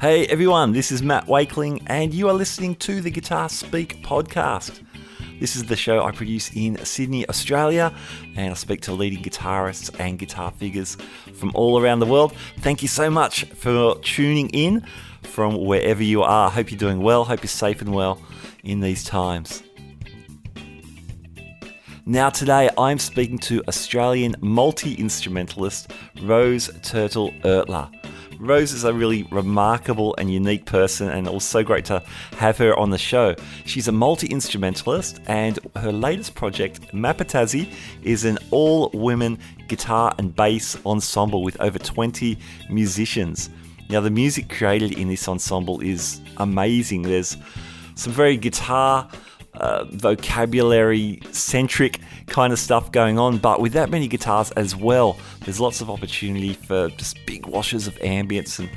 Hey everyone, this is Matt Wakeling, and you are listening to the Guitar Speak podcast. This is the show I produce in Sydney, Australia, and I speak to leading guitarists and guitar figures from all around the world. Thank you so much for tuning in from wherever you are. Hope you're doing well, hope you're safe and well in these times. Now, today I'm speaking to Australian multi instrumentalist Rose Turtle Ertler. Rose is a really remarkable and unique person, and it was so great to have her on the show. She's a multi instrumentalist, and her latest project, Mapatazzi, is an all women guitar and bass ensemble with over 20 musicians. Now, the music created in this ensemble is amazing. There's some very guitar uh, vocabulary centric kind of stuff going on, but with that many guitars as well, there's lots of opportunity for just big washes of ambience and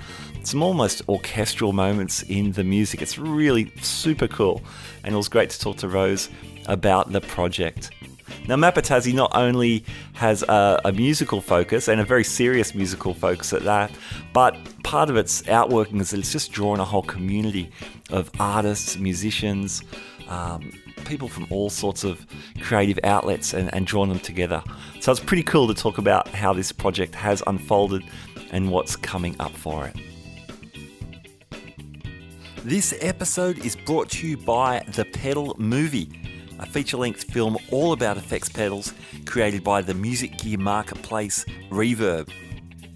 some almost orchestral moments in the music. It's really super cool, and it was great to talk to Rose about the project. Now, Mapatazzi not only has a, a, musical focus and a very serious musical focus at that, but part of its outworking is that it's just drawn a whole community of artists, musicians, um, people from all sorts of creative outlets and, and drawn them together. So it's pretty cool to talk about how this project has unfolded and what's coming up for it. This episode is brought to you by The Pedal Movie, a feature length film all about effects pedals created by the music gear marketplace Reverb.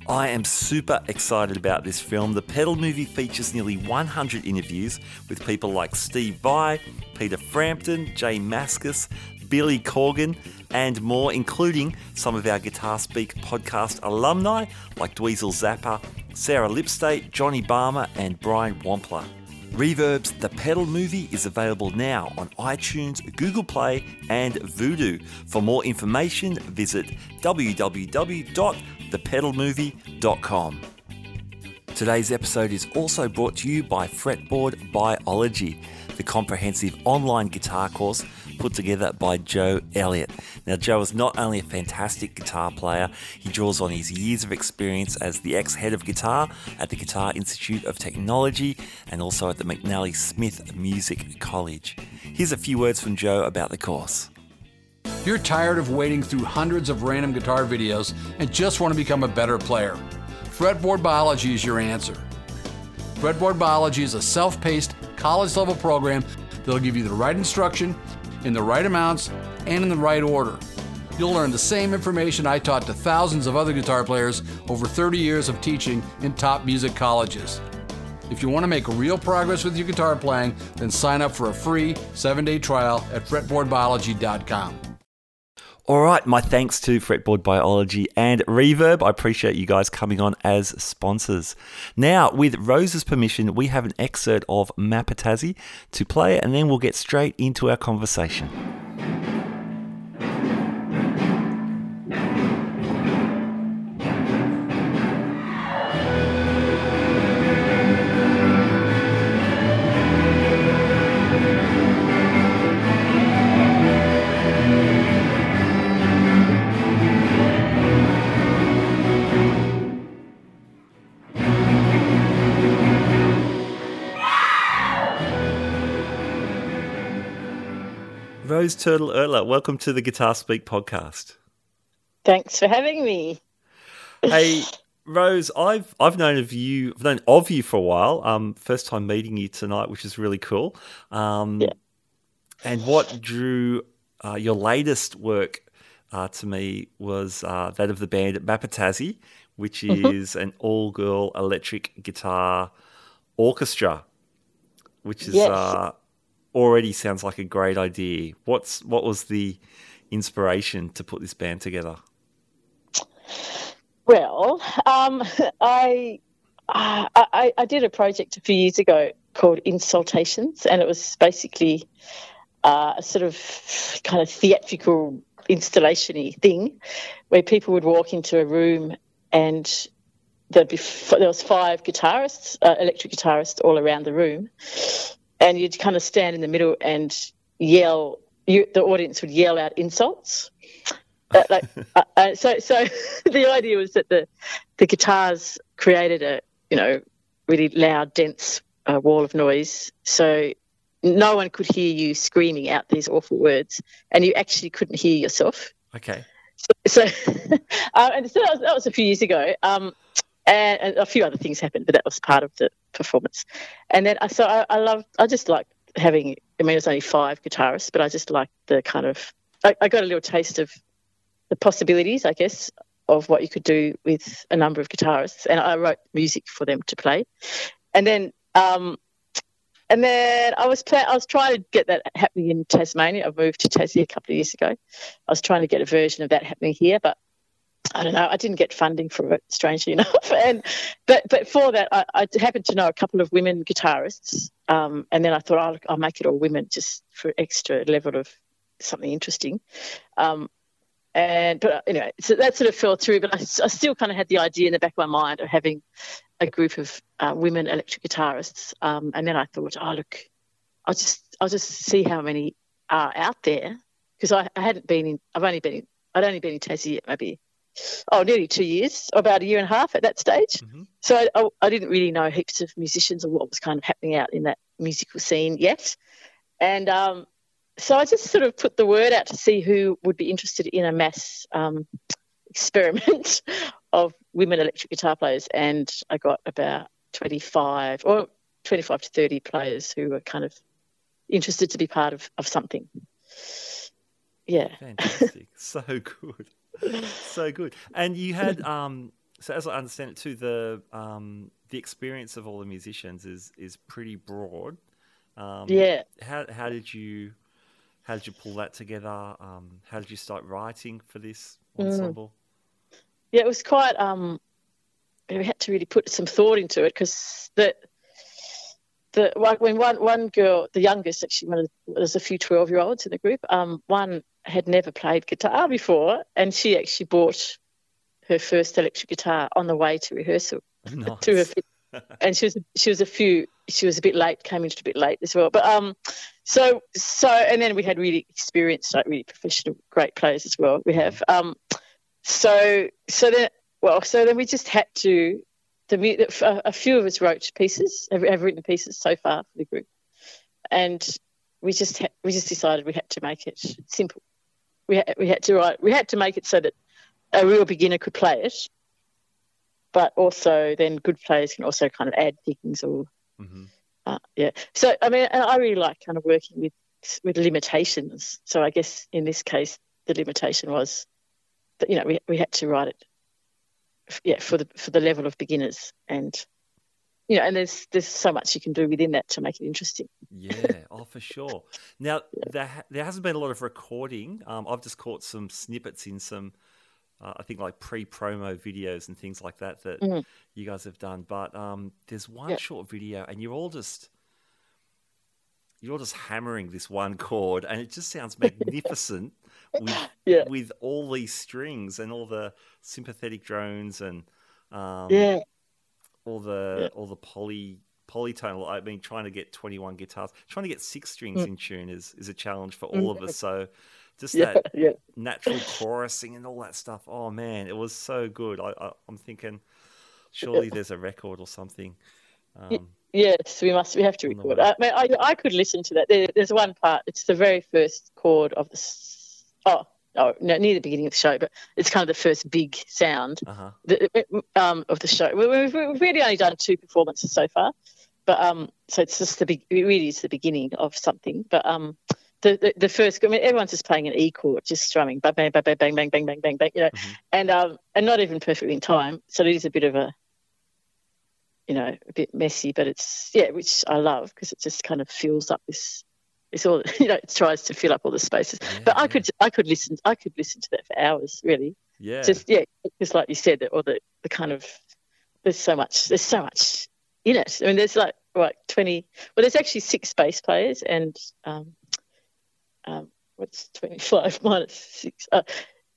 I am super excited about this film. The Pedal movie features nearly 100 interviews with people like Steve Vai, Peter Frampton, Jay Mascis, Billy Corgan, and more, including some of our Guitar Speak podcast alumni like Dweezil Zappa, Sarah Lipstate, Johnny Barmer, and Brian Wampler. Reverb's The Pedal Movie is available now on iTunes, Google Play, and Vudu. For more information, visit www.thepedalmovie.com. Today's episode is also brought to you by Fretboard Biology, the comprehensive online guitar course put together by Joe Elliott. Now, Joe is not only a fantastic guitar player, he draws on his years of experience as the ex head of guitar at the Guitar Institute of Technology and also at the McNally Smith Music College. Here's a few words from Joe about the course. If you're tired of wading through hundreds of random guitar videos and just want to become a better player, Fretboard Biology is your answer. Fretboard Biology is a self paced, college level program that'll give you the right instruction in the right amounts and in the right order. You'll learn the same information I taught to thousands of other guitar players over 30 years of teaching in top music colleges. If you want to make real progress with your guitar playing, then sign up for a free seven day trial at fretboardbiology.com. All right, my thanks to Fretboard Biology and Reverb. I appreciate you guys coming on as sponsors. Now, with Rose's permission, we have an excerpt of Mapatazzi to play, and then we'll get straight into our conversation. Rose Turtle Ertler, welcome to the Guitar Speak podcast. Thanks for having me. hey, Rose, I've I've known of you, I've known of you for a while. Um, first time meeting you tonight, which is really cool. Um, yeah. And what drew uh, your latest work uh, to me was uh, that of the band Mapatazzi, which mm-hmm. is an all-girl electric guitar orchestra, which is yes. Already sounds like a great idea. What's what was the inspiration to put this band together? Well, um, I, uh, I I did a project a few years ago called Insultations, and it was basically uh, a sort of kind of theatrical installation thing where people would walk into a room and there'd be there was five guitarists, uh, electric guitarists, all around the room, and you'd kind of stand in the middle and yell. You, the audience would yell out insults. Uh, like, uh, uh, so, so the idea was that the the guitars created a you know really loud, dense uh, wall of noise. So no one could hear you screaming out these awful words, and you actually couldn't hear yourself. Okay. So, so, uh, and so that was, that was a few years ago. Um, and, and, a few other things happened, but that was part of the performance. And then, uh, so I, I love, I just like having. I mean, it's only five guitarists, but I just like the kind of. I, I got a little taste of the possibilities, I guess, of what you could do with a number of guitarists, and I wrote music for them to play. And then, um, and then I was play- I was trying to get that happening in Tasmania. I moved to Tassie a couple of years ago. I was trying to get a version of that happening here, but I don't know. I didn't get funding for it, strangely enough. And but but for that, I, I happened to know a couple of women guitarists, um, and then I thought I'll, I'll make it all women just for extra level of something interesting. Um, and but anyway, so that sort of fell through. But I, I, still kind of had the idea in the back of my mind of having a group of uh, women electric guitarists. Um, and then I thought, oh look, I'll just I'll just see how many are out there because I, I, hadn't been in. I've only been in. I'd only been in Tassie yet, maybe oh nearly two years, about a year and a half at that stage. Mm-hmm. So I, I, didn't really know heaps of musicians or what was kind of happening out in that musical scene yet. And um, so I just sort of put the word out to see who would be interested in a mass um, experiment of women electric guitar players, and I got about 25 or 25 to 30 players who were kind of interested to be part of, of something. Yeah. Fantastic. so good. So good. And you had, um, so as I understand it too, the um, the experience of all the musicians is is pretty broad. Um, yeah. How how did you how did you pull that together? Um, how did you start writing for this mm. ensemble? Mm. Yeah, it was quite. Um, we had to really put some thought into it because the the when one one girl, the youngest, actually, one of there's a few twelve year olds in the group. Um, one had never played guitar before, and she actually bought her first electric guitar on the way to rehearsal nice. to her, and she was she was a few she was a bit late, came in a bit late as well. But um, so so and then we had really experienced like really professional great players as well we have um so so then well so then we just had to the a few of us wrote pieces have, have written pieces so far for the group and we just ha- we just decided we had to make it simple we had, we had to write we had to make it so that a real beginner could play it but also then good players can also kind of add things or mm-hmm. Uh, yeah. So I mean, and I really like kind of working with with limitations. So I guess in this case, the limitation was that you know we we had to write it, yeah, for the for the level of beginners, and you know, and there's there's so much you can do within that to make it interesting. Yeah, oh for sure. Now yeah. there there hasn't been a lot of recording. Um, I've just caught some snippets in some. Uh, I think like pre-promo videos and things like that that mm. you guys have done. But um, there's one yeah. short video, and you're all just you're all just hammering this one chord, and it just sounds magnificent with yeah. with all these strings and all the sympathetic drones and um, yeah, all the all the poly polytonal. I mean, trying to get 21 guitars, trying to get six strings mm. in tune is is a challenge for all of us. So just yeah, that yeah. natural chorusing and all that stuff. Oh man, it was so good. I, I, am thinking, surely there's a record or something. Um, yes, we must. We have to record. I, mean, I, I could listen to that. There, there's one part. It's the very first chord of the. Oh, oh, no, near the beginning of the show, but it's kind of the first big sound uh-huh. the, um, of the show. We've, we've really only done two performances so far, but um, so it's just the big. It really is the beginning of something. But um, the, the, the, first, I mean, everyone's just playing an E chord, just strumming, bang, bang, bang, bang, bang, bang, bang, bang, bang, bang, you know, mm-hmm. and um, and not even perfectly in time. So it is a bit of a, you know, a bit messy, but it's yeah, which I love because it just kind of fills up this. It's all you know. It tries to fill up all the spaces. Yeah, but I could, I could listen, I could listen to that for hours, really. Yeah. Just yeah, just like you said, or the the kind of there's so much, there's so much in it. I mean, there's like like twenty. Well, there's actually six bass players and um, um, what's 25 minus 6? Uh,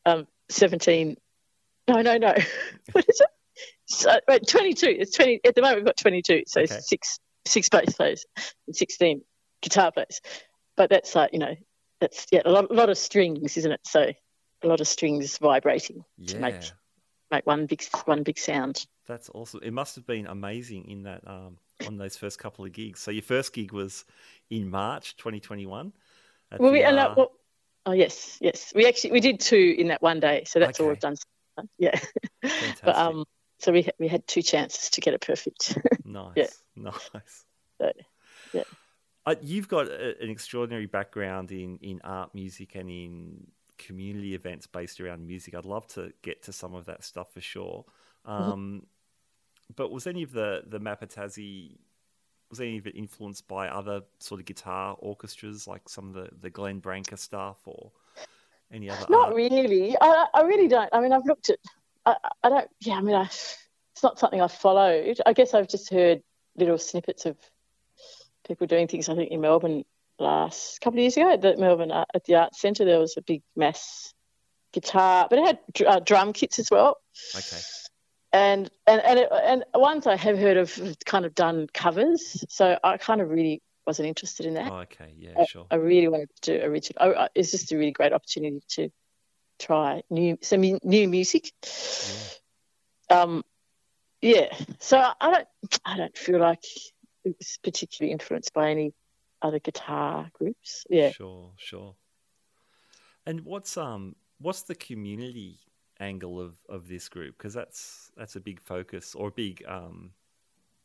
um, 17. No, no, no. what is it? So, wait, 22. It's 20. At the moment, we've got 22. So okay. six six bass players and 16 guitar players. But that's like, you know, that's yeah, a lot, a lot of strings, isn't it? So a lot of strings vibrating yeah. to make make one big one big sound. That's awesome. It must have been amazing in that um, on those first couple of gigs. So your first gig was in March 2021. Well, we, and, uh, well, oh yes, yes. We actually we did two in that one day, so that's okay. all we've done. Yeah, but um, so we we had two chances to get it perfect. nice, yeah. nice. So, yeah. Uh, you've got a, an extraordinary background in in art, music, and in community events based around music. I'd love to get to some of that stuff for sure. Mm-hmm. Um, mm-hmm. But was any of the the Mapatazzi was any of it influenced by other sort of guitar orchestras, like some of the the Glenn Branca stuff, or any other? Not art? really. I, I really don't. I mean, I've looked at. I, I don't. Yeah, I mean, I, it's not something I followed. I guess I've just heard little snippets of people doing things. I think in Melbourne last couple of years ago at the Melbourne uh, at the Arts Centre, there was a big mass guitar, but it had uh, drum kits as well. Okay and and and, it, and ones I have heard of kind of done covers, so I kind of really wasn't interested in that. Oh, okay, yeah, sure. I, I, really wanted to do original. I, it's just a really great opportunity to try new some new music. Yeah. Um, yeah. So I don't I don't feel like particularly influenced by any other guitar groups. Yeah. Sure, sure. And what's um what's the community angle of, of this group because that's that's a big focus or a big um,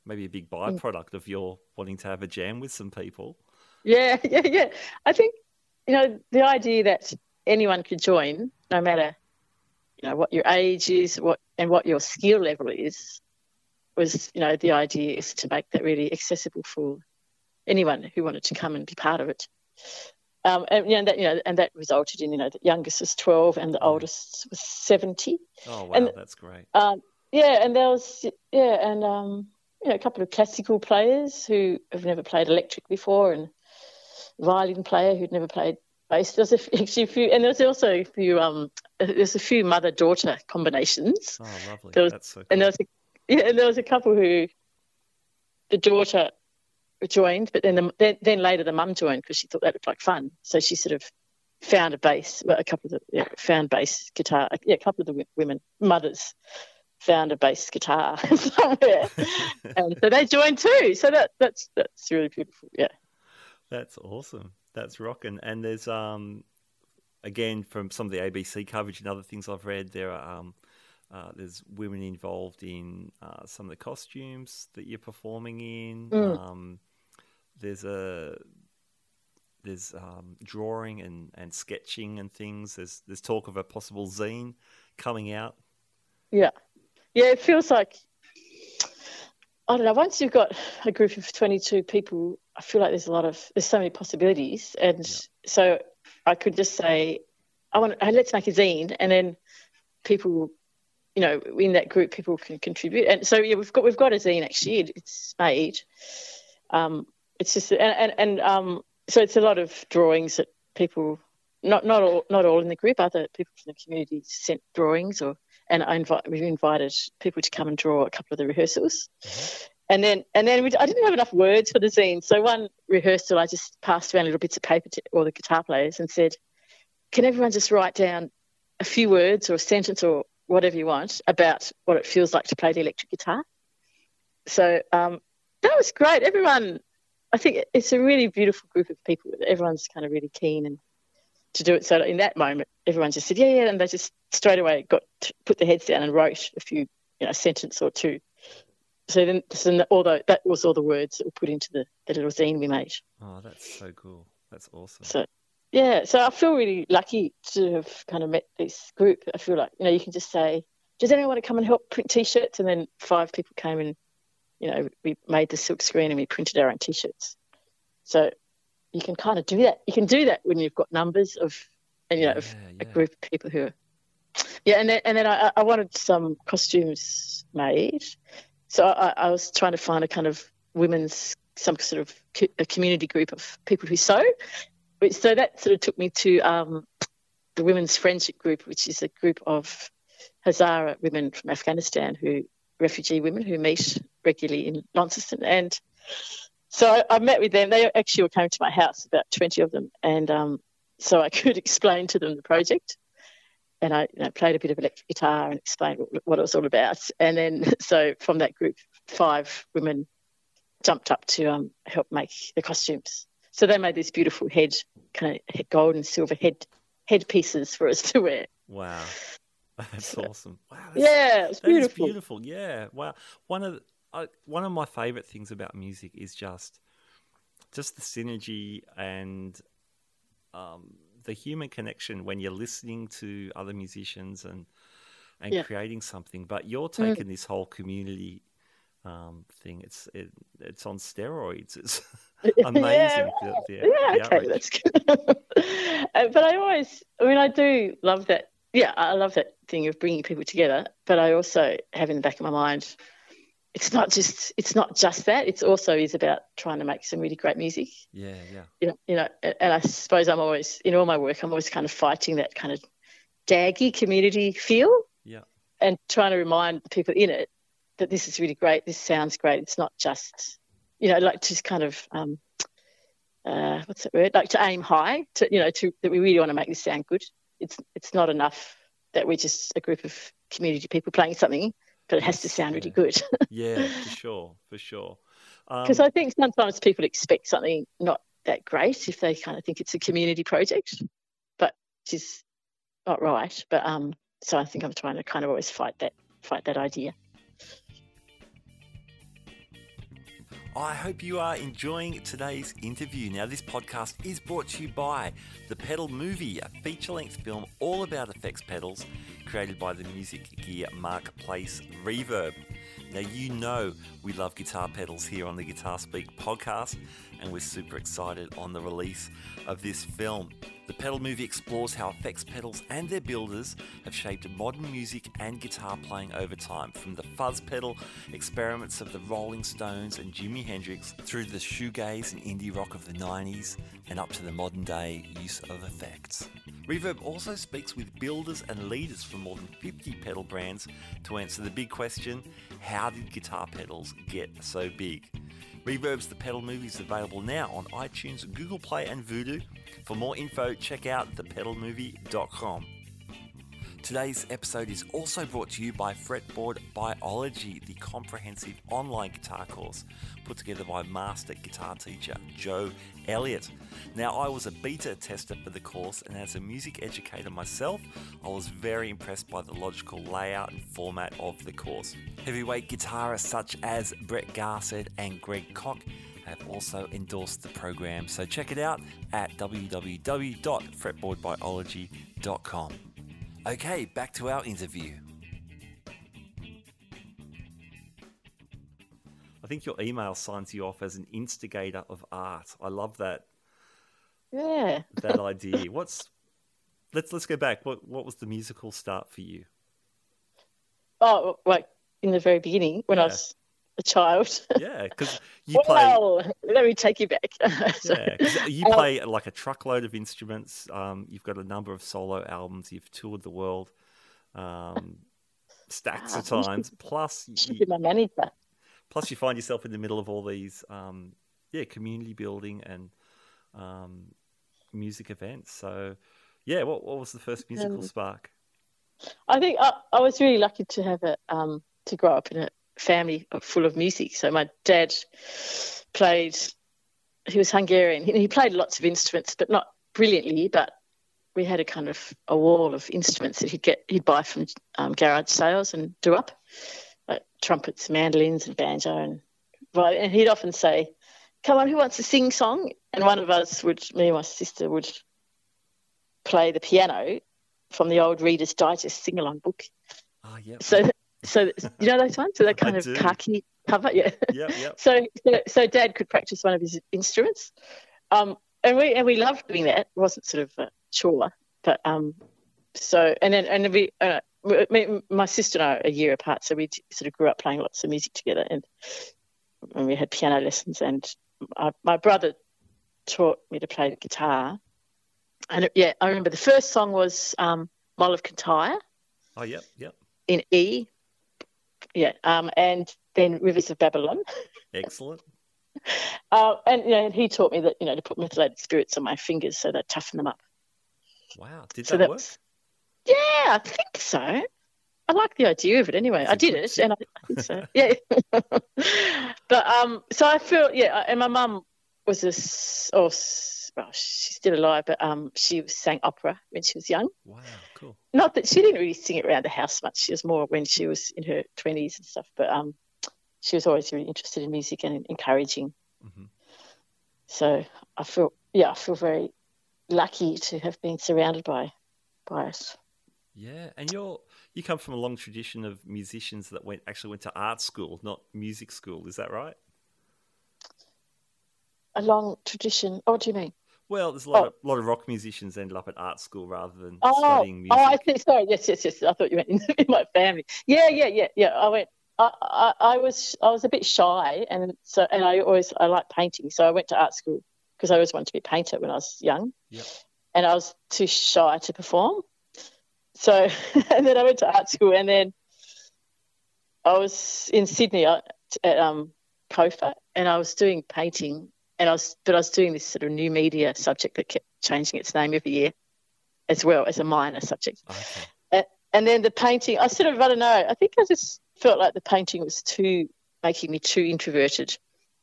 maybe a big mm. byproduct of your wanting to have a jam with some people. Yeah, yeah, yeah. I think you know the idea that anyone could join, no matter you know what your age is, what and what your skill level is, was you know the idea is to make that really accessible for anyone who wanted to come and be part of it. Um, and, you know, that, you know, and that resulted in, you know, the youngest was 12 and the mm. oldest was 70. Oh, wow, and, that's great. Um, yeah, and there was, yeah, and, um, you know, a couple of classical players who have never played electric before and violin player who'd never played bass. There's actually a few, and there's also a few, um, there's a few mother-daughter combinations. Oh, lovely. Was, that's so cool. And there was a, yeah, and there was a couple who, the daughter joined, but then the, then, then later the mum joined because she thought that looked like fun. So she sort of found a bass. Well, a couple of the yeah, found bass guitar. Yeah, a couple of the women mothers found a bass guitar somewhere, and so they joined too. So that that's that's really beautiful. Yeah, that's awesome. That's rocking. And there's um again from some of the ABC coverage and other things I've read, there are um. Uh, there's women involved in uh, some of the costumes that you're performing in. Mm. Um, there's a there's um, drawing and, and sketching and things. There's there's talk of a possible zine coming out. Yeah, yeah. It feels like I don't know. Once you've got a group of 22 people, I feel like there's a lot of there's so many possibilities, and yeah. so I could just say, I want let's make a zine, and then people, you know, in that group, people can contribute, and so yeah, we've got we've got a zine actually. It's made. Um, it's just and and, and um, so it's a lot of drawings that people not not all not all in the group other people from the community sent drawings or and I invite we've invited people to come and draw a couple of the rehearsals. Mm-hmm. And then, and then we, I didn't have enough words for the zine. So one rehearsal, I just passed around little bits of paper to all the guitar players and said, "Can everyone just write down a few words or a sentence or whatever you want about what it feels like to play the electric guitar?" So um, that was great. Everyone I think it's a really beautiful group of people. Everyone's kind of really keen and to do it. So in that moment, everyone just said, yeah, yeah, and they just straight away got put their heads down and wrote a few, you know, sentence or two. So then, so although that was all the words that were put into the, the little zine we made. Oh, that's so cool. That's awesome. So yeah, so I feel really lucky to have kind of met this group. I feel like you know you can just say, does anyone want to come and help print T-shirts? And then five people came and you know, we made the silk screen and we printed our own t-shirts. So you can kind of do that. You can do that when you've got numbers of, and you know, yeah, yeah. a group of people who are, yeah. And then and then I, I wanted some costumes made, so I, I, was trying to find a kind of women's some sort of a community group of people who sew. So that sort of took me to um, the Women's Friendship Group, which is a group of Hazara women from Afghanistan who refugee women who meet regularly in Launceston. And so I, I, met with them. They actually all came to my house, about 20 of them. And um, so I could explain to them the project. and I you know, played a bit of electric guitar and explained what, what it was all about. And then, so from that group, five women jumped up to um, help make the costumes. So they made these beautiful head, kind of gold and silver head head pieces for us to wear. Wow, that's so, awesome! Wow, that's, yeah, it's beautiful. beautiful. Yeah, wow. One of the, uh, one of my favorite things about music is just just the synergy and um, the human connection when you're listening to other musicians and and yeah. creating something. But you're mm. taking mm. this whole community um, thing. It's it, it's on steroids. It's amazing. yeah, the, the, yeah the okay, that's good. Uh, but I always, I mean, I do love that. Yeah, I love that thing of bringing people together. But I also have in the back of my mind, it's not just it's not just that. It's also is about trying to make some really great music. Yeah, yeah. You know, you know, and I suppose I'm always in all my work, I'm always kind of fighting that kind of daggy community feel. Yeah. And trying to remind the people in it that this is really great. This sounds great. It's not just, you know, like just kind of, um, uh, what's that word? Like to aim high. To you know, to that we really want to make this sound good. It's it's not enough that we're just a group of community people playing something, but it has to sound really good. yeah, for sure, for sure. Because um, I think sometimes people expect something not that great if they kind of think it's a community project, but is not right. But um, so I think I'm trying to kind of always fight that fight that idea. I hope you are enjoying today's interview. Now, this podcast is brought to you by The Pedal Movie, a feature length film all about effects pedals created by the music gear marketplace Reverb. Now, you know we love guitar pedals here on the Guitar Speak podcast, and we're super excited on the release of this film. The pedal movie explores how effects pedals and their builders have shaped modern music and guitar playing over time, from the fuzz pedal experiments of the Rolling Stones and Jimi Hendrix through the shoegaze and indie rock of the 90s and up to the modern day use of effects. Reverb also speaks with builders and leaders from more than 50 pedal brands to answer the big question how did guitar pedals get so big? Reverb's The Pedal Movie is available now on iTunes, Google Play, and Vudu. For more info, check out thepedalmovie.com. Today's episode is also brought to you by Fretboard Biology, the comprehensive online guitar course put together by master guitar teacher Joe Elliott. Now, I was a beta tester for the course, and as a music educator myself, I was very impressed by the logical layout and format of the course. Heavyweight guitarists such as Brett Garsed and Greg Koch have also endorsed the program, so check it out at www.fretboardbiology.com. Okay, back to our interview. I think your email signs you off as an instigator of art. I love that. Yeah. that idea. What's let's let's go back. What what was the musical start for you? Oh, like in the very beginning when yeah. I was a child. Yeah, because you play. Well, let me take you back. so, yeah, you um, play um, like a truckload of instruments. Um, you've got a number of solo albums. You've toured the world, um, stacks of times. Plus, you, be my manager. Plus, you find yourself in the middle of all these, um, yeah, community building and um, music events. So, yeah, what what was the first musical spark? I think I, I was really lucky to have it to grow up in a family full of music. So my dad played, he was Hungarian. He played lots of instruments, but not brilliantly. But we had a kind of a wall of instruments that he'd get, he'd buy from um, garage sales and do up, like trumpets, mandolins, and banjo. And right, and he'd often say, "Come on, who wants to sing song?" And one of us would, me and my sister would play the piano from the old Reader's Digest sing along book. Oh, yeah. So so you know those ones, so that kind I of do. khaki cover, yeah. Yeah, yeah. so, so, so Dad could practice one of his instruments, um, and we and we loved doing that. It wasn't sort of a chore, but um, so and then and we. Uh, me, my sister and I are a year apart, so we sort of grew up playing lots of music together, and, and we had piano lessons. And I, my brother taught me to play the guitar, and it, yeah, I remember the first song was um, "Mull of Kintyre." Oh, yep, yep. In E, yeah, um, and then Rivers of Babylon. Excellent. uh, and you know, he taught me that you know to put methylated spirits on my fingers so they toughen them up. Wow, did so that, that work? Was, Yeah, I think so. I like the idea of it anyway. I did it, and I, I think so. yeah. but um, so I feel yeah, and my mum was a oh well, she's still alive, but um, she sang opera when she was young. Wow, cool. Not that she didn't really sing it around the house much. She was more when she was in her twenties and stuff. But um, she was always really interested in music and encouraging. Mm-hmm. So I feel yeah, I feel very lucky to have been surrounded by by it. Yeah, and you're you come from a long tradition of musicians that went actually went to art school, not music school. Is that right? A long tradition. Oh, what do you mean? Well, there's a lot, oh. of, lot of rock musicians ended up at art school rather than oh, studying music. Oh, I think sorry. Yes, yes, yes. I thought you meant in, in my family. Yeah, yeah, yeah, yeah. I went. I, I, I, was I was a bit shy, and so and I always I like painting, so I went to art school because I always wanted to be a painter when I was young. Yep. And I was too shy to perform, so and then I went to art school, and then I was in Sydney at, at um, COFA, and I was doing painting and I was, but I was doing this sort of new media subject that kept changing its name every year, as well as a minor subject. Okay. And, and then the painting, I sort of, I don't know, I think I just felt like the painting was too making me too introverted,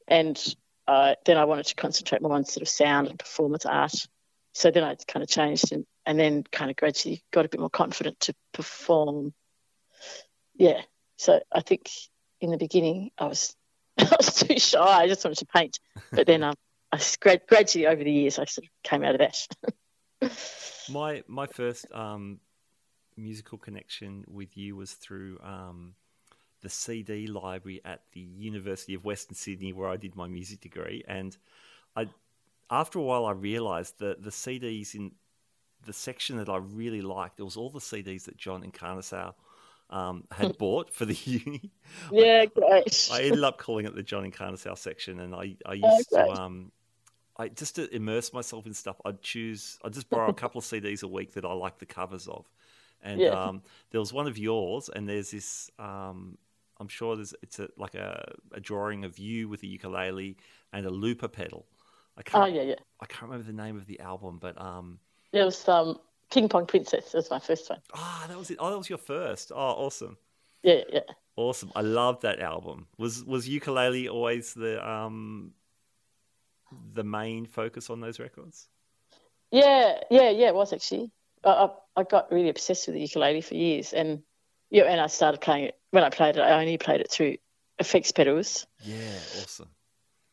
and uh, then I wanted to concentrate more on sort of sound and performance art. So then I kind of changed and, and then kind of gradually got a bit more confident to perform. Yeah. So I think in the beginning I was I was too shy. I just wanted to paint. But then um, I gradually over the years, I sort of came out of that. my my first um, musical connection with you was through um, the CD library at the University of Western Sydney, where I did my music degree. And I, after a while, I realised that the CDs in the section that I really liked, it was all the CDs that John Encarnação um, had bought for the uni. Yeah, great. I ended up calling it the John Encarnação section, and I, I oh, used oh, to, um, I just to immerse myself in stuff. I'd choose, I'd just borrow a couple of CDs a week that I like the covers of, and yeah. um, there was one of yours, and there's this. Um, I'm sure there's it's a, like a, a drawing of you with a ukulele and a looper pedal. I can't, oh yeah, yeah. I can't remember the name of the album, but um, it was um Ping Pong Princess was my first one. Ah, oh, that was it. Oh, that was your first. Oh, awesome. Yeah, yeah. Awesome. I love that album. Was was ukulele always the um the main focus on those records? Yeah, yeah, yeah. It was actually. I, I, I got really obsessed with the ukulele for years, and yeah, and I started playing it. When I played it, I only played it through effects pedals. Yeah, awesome.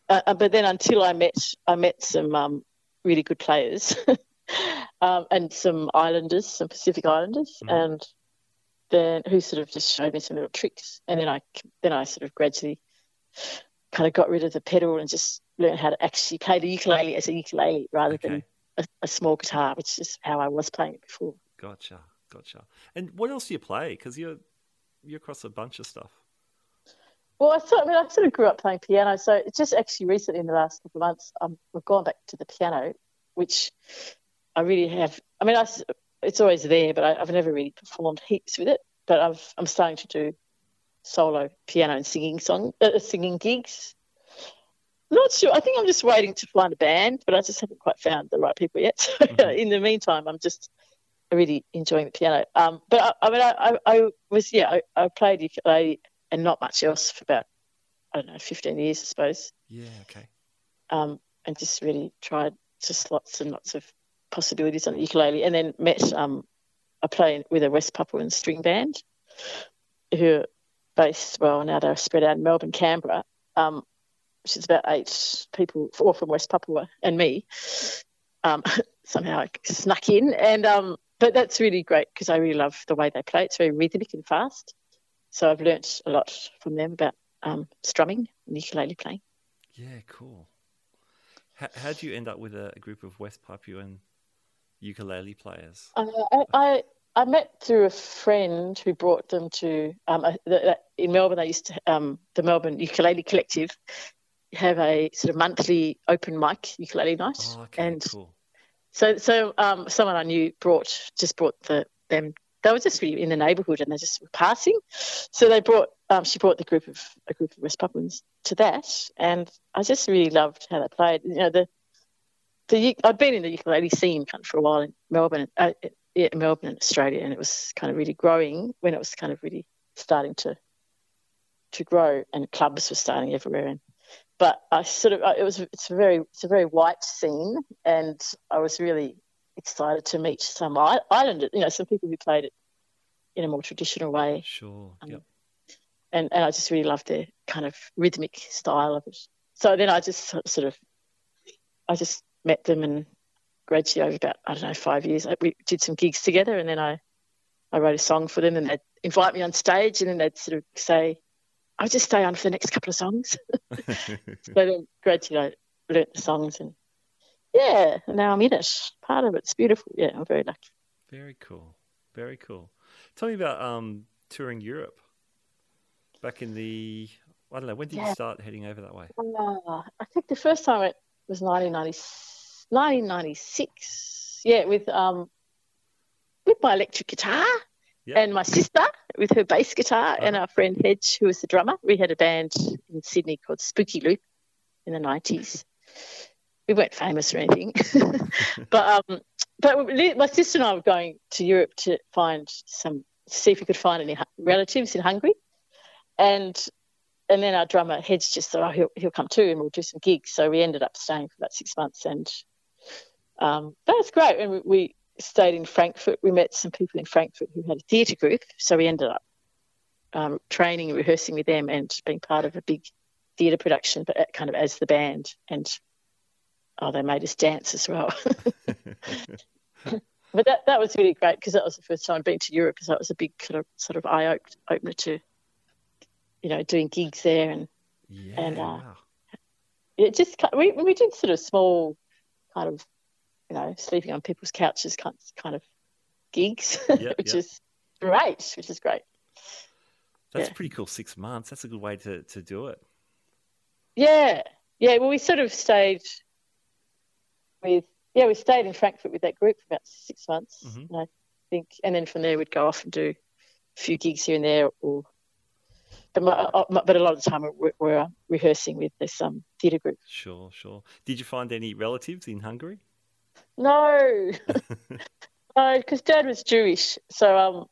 Uh, uh but then until I met I met some um, really good players um, and some islanders, some Pacific Islanders, mm. and then who sort of just showed me some little tricks, and then I then I sort of gradually kind of got rid of the pedal and just learned how to actually play the ukulele as a ukulele rather okay. than a, a, small guitar, which is how I was playing it before. Gotcha, gotcha. And what else do you play? Because you're you're across a bunch of stuff. Well, I thought, I mean, I sort of grew up playing piano, so it's just actually recently in the last couple of months, um, I've gone back to the piano, which I really have. I mean, I, it's always there, but I, have never really performed heaps with it. But I've, I'm starting to do solo piano and singing song, uh, singing gigs. Not sure. I think I'm just waiting to find a band, but I just haven't quite found the right people yet. So mm-hmm. in the meantime, I'm just really enjoying the piano. Um, but I, I mean, I, I, was yeah, I, I played ukulele and not much else for about I don't know, 15 years, I suppose. Yeah. Okay. Um, and just really tried just lots and lots of possibilities on the ukulele, and then met um, I play with a West Papuan string band who are based well now they're spread out in Melbourne, Canberra, um, which is about eight people, all from West Papua, and me. Um, somehow I snuck in, and um, but that's really great because I really love the way they play. It's very rhythmic and fast. So I've learnt a lot from them about um, strumming and ukulele playing. Yeah, cool. How, how do you end up with a, a group of West Papuan ukulele players? Uh, I, I, I met through a friend who brought them to um, the, in Melbourne. They used to um, the Melbourne Ukulele Collective have a sort of monthly open mic ukulele night, oh, okay, and cool. so so um, someone I knew brought just brought the them. They were just really in the neighbourhood and they just were passing, so they brought um, she brought the group of a group of West Papuans to that, and I just really loved how they played. You know the the I'd been in the ukulele scene kind of for a while in Melbourne. Uh, yeah, Melbourne and Australia, and it was kind of really growing when it was kind of really starting to to grow, and clubs were starting everywhere. And but I sort of it was it's a very it's a very white scene, and I was really excited to meet some island, you know, some people who played it in a more traditional way. Sure. Um, yep. And and I just really loved their kind of rhythmic style of it. So then I just sort of, I just met them and gradually over about I don't know five years we did some gigs together, and then I I wrote a song for them, and they'd invite me on stage, and then they'd sort of say, "I'll just stay on for the next couple of songs." so then gradually I learnt the songs, and yeah, now I'm in it. Part of it's beautiful. Yeah, I'm very lucky. Very cool. Very cool. Tell me about um, touring Europe. Back in the, I don't know, when did yeah. you start heading over that way? Uh, I think the first time it was 1996. Yeah, with um, with my electric guitar yep. and my sister with her bass guitar uh-huh. and our friend Hedge, who was the drummer. We had a band in Sydney called Spooky Loop in the 90s. We weren't famous or anything, but um, but my sister and I were going to Europe to find some, see if we could find any relatives in Hungary, and and then our drummer Hedge just thought, oh, he'll, he'll come too, and we'll do some gigs. So we ended up staying for about six months, and um, that was great. And we, we stayed in Frankfurt. We met some people in Frankfurt who had a theatre group, so we ended up um, training and rehearsing with them and being part of a big theatre production, but kind of as the band. And oh, they made us dance as well. but that that was really great because that was the first time I'd been to Europe, because that was a big kind of sort of eye opener to, you know, doing gigs there and yeah, and uh, wow. it just we we did sort of small kind of you know, sleeping on people's couches kind kind of gigs, yep, which yep. is great, which is great. That's yeah. pretty cool. Six months. That's a good way to, to do it. Yeah. Yeah. Well, we sort of stayed with, yeah, we stayed in Frankfurt with that group for about six months. Mm-hmm. I think. And then from there, we'd go off and do a few gigs here and there. Or, but, my, uh, but a lot of the time, we're, we're rehearsing with this um, theatre group. Sure, sure. Did you find any relatives in Hungary? No, no, because Dad was Jewish. So um,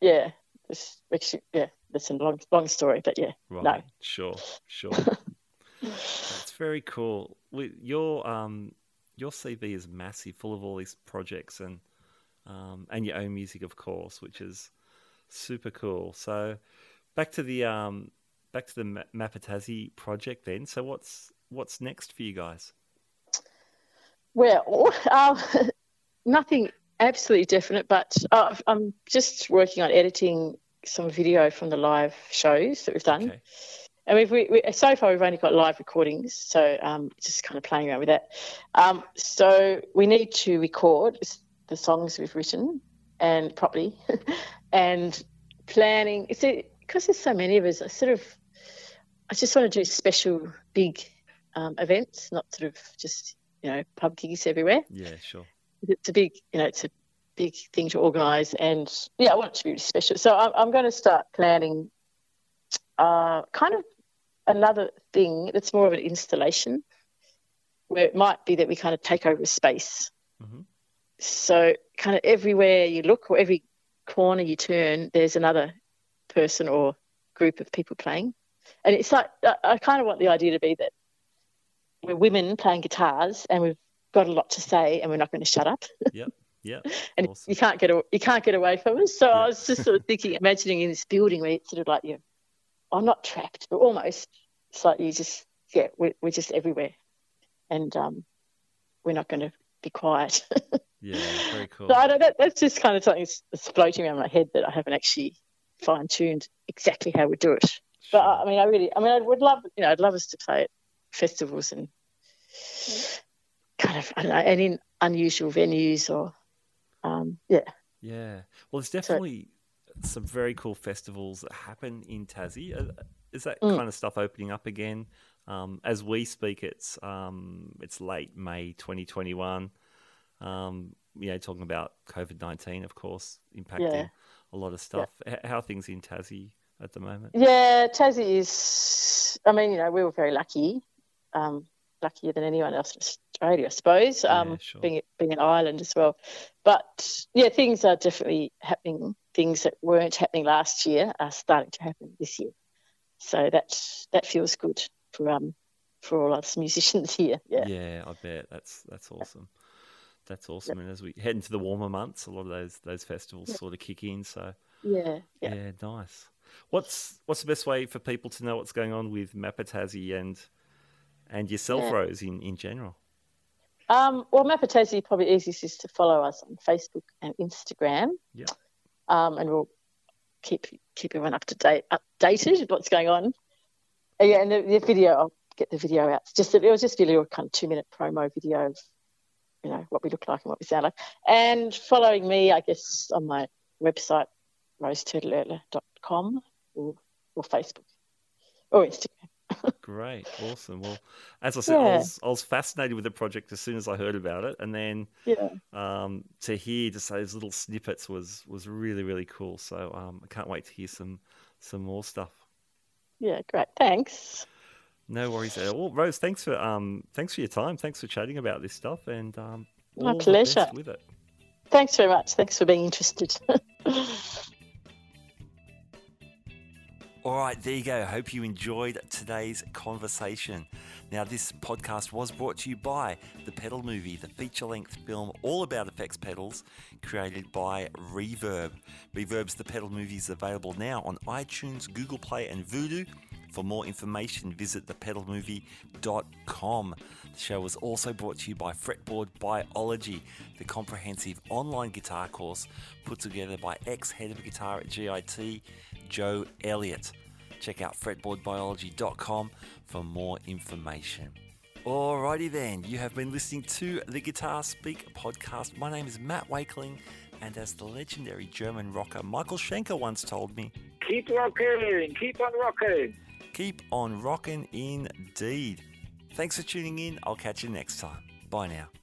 yeah, this actually, yeah, that's a long, long story, but yeah, right. no. Sure, sure. That's very cool. Your um, your CV is massive, full of all these projects and um, and your own music, of course, which is super cool. So, back to the um, back to the Mapatazzi project then. So, what's what's next for you guys? Well, uh, nothing absolutely definite, but uh, I'm just working on editing some video from the live shows that we've done. Okay. And we've, we, we, so far we've only got live recordings, so um, just kind of playing around with that. Um, so we need to record the songs we've written and properly, and planning. Because there's so many of us, I sort of, I just want to do special big um, events, not sort of just you know, pub gigs everywhere. Yeah, sure. It's a big, you know, it's a big thing to organise, and yeah, I want it to be really special. So I'm, I'm going to start planning, uh, kind of another thing that's more of an installation, where it might be that we kind of take over a space. Mm-hmm. So kind of everywhere you look, or every corner you turn, there's another person or group of people playing, and it's like I, I kind of want the idea to be that we're women playing guitars and we've got a lot to say and we're not going to shut up. Yep. Yeah. and awesome. you can't get you can't get away from us. So I was just sort of thinking, imagining in this building where it's sort of like you, I'm not trapped, but almost. It's like you just yeah, we're, we're just everywhere, and um, we're not going to be quiet. yeah, very cool. So I know that that's just kind of something that's floating around my head that I haven't actually fine tuned exactly how we do it. Sure. But I mean, I really, I mean, I would love, you know, I'd love us to play it festivals and kind of I don't know, and in unusual venues or um, yeah. Yeah. Well, there's definitely so, some very cool festivals that happen in Tassie. Uh, is that mm. kind of stuff opening up again? Um, as we speak, it's um, it's late May 2021. Um, you know, talking about COVID 19, of course, impacting yeah. a lot of stuff. Yeah. How are things in Tassie at the moment? Yeah, Tassie is. I mean, you know, we were very lucky um, luckier than anyone else in Australia, I suppose. Um, Yeah, sure. being being an island as well, but yeah, things are definitely happening. Things that weren't happening last year are starting to happen this year. So that that feels good for um for all us musicians here. Yeah, Yeah, I bet that's that's awesome. That's awesome. And as we head into the warmer months, a lot of those those festivals sort of kick in. So yeah, yeah, yeah. nice. What's what's the best way for people to know what's going on with Mapatazzi and and yourself, Yeah. Rose, in, in general? Um, well, Mapatazzi probably easiest is to follow us on Facebook and Instagram. Yeah. Um, and we'll keep keep everyone up to date, updated with what's going on. Uh, yeah, and the, the video, I'll get the video out. It's just it was just a little kind of two minute promo video of you know what we look like and what we sound like. And following me, I guess, on my website, roseturtleertler.com or, or Facebook or Instagram. Great, awesome. Well, as I said, I, was, I was fascinated with the project as soon as I heard about it, and then Yeah. um, to hear just those little snippets was was really really cool. So um, I can't wait to hear some some more stuff. Yeah, great. Thanks. No worries at all, Rose. Thanks for um, thanks for your time. Thanks for chatting about this stuff, and um, My all the best pleasure. with it. Thanks very much. Thanks for being interested. All right, there you go. Hope you enjoyed today's conversation. Now, this podcast was brought to you by The Pedal Movie, the feature length film all about effects pedals created by Reverb. Reverb's The Pedal Movie is available now on iTunes, Google Play, and Vudu. For more information, visit thepedalmovie.com. The show was also brought to you by Fretboard Biology, the comprehensive online guitar course put together by ex head of guitar at GIT, Joe Elliott. Check out fretboardbiology.com for more information. Alrighty then, you have been listening to the Guitar Speak podcast. My name is Matt Wakeling, and as the legendary German rocker Michael Schenker once told me, Keep rocking, keep on rocking. Keep on rocking indeed. Thanks for tuning in. I'll catch you next time. Bye now.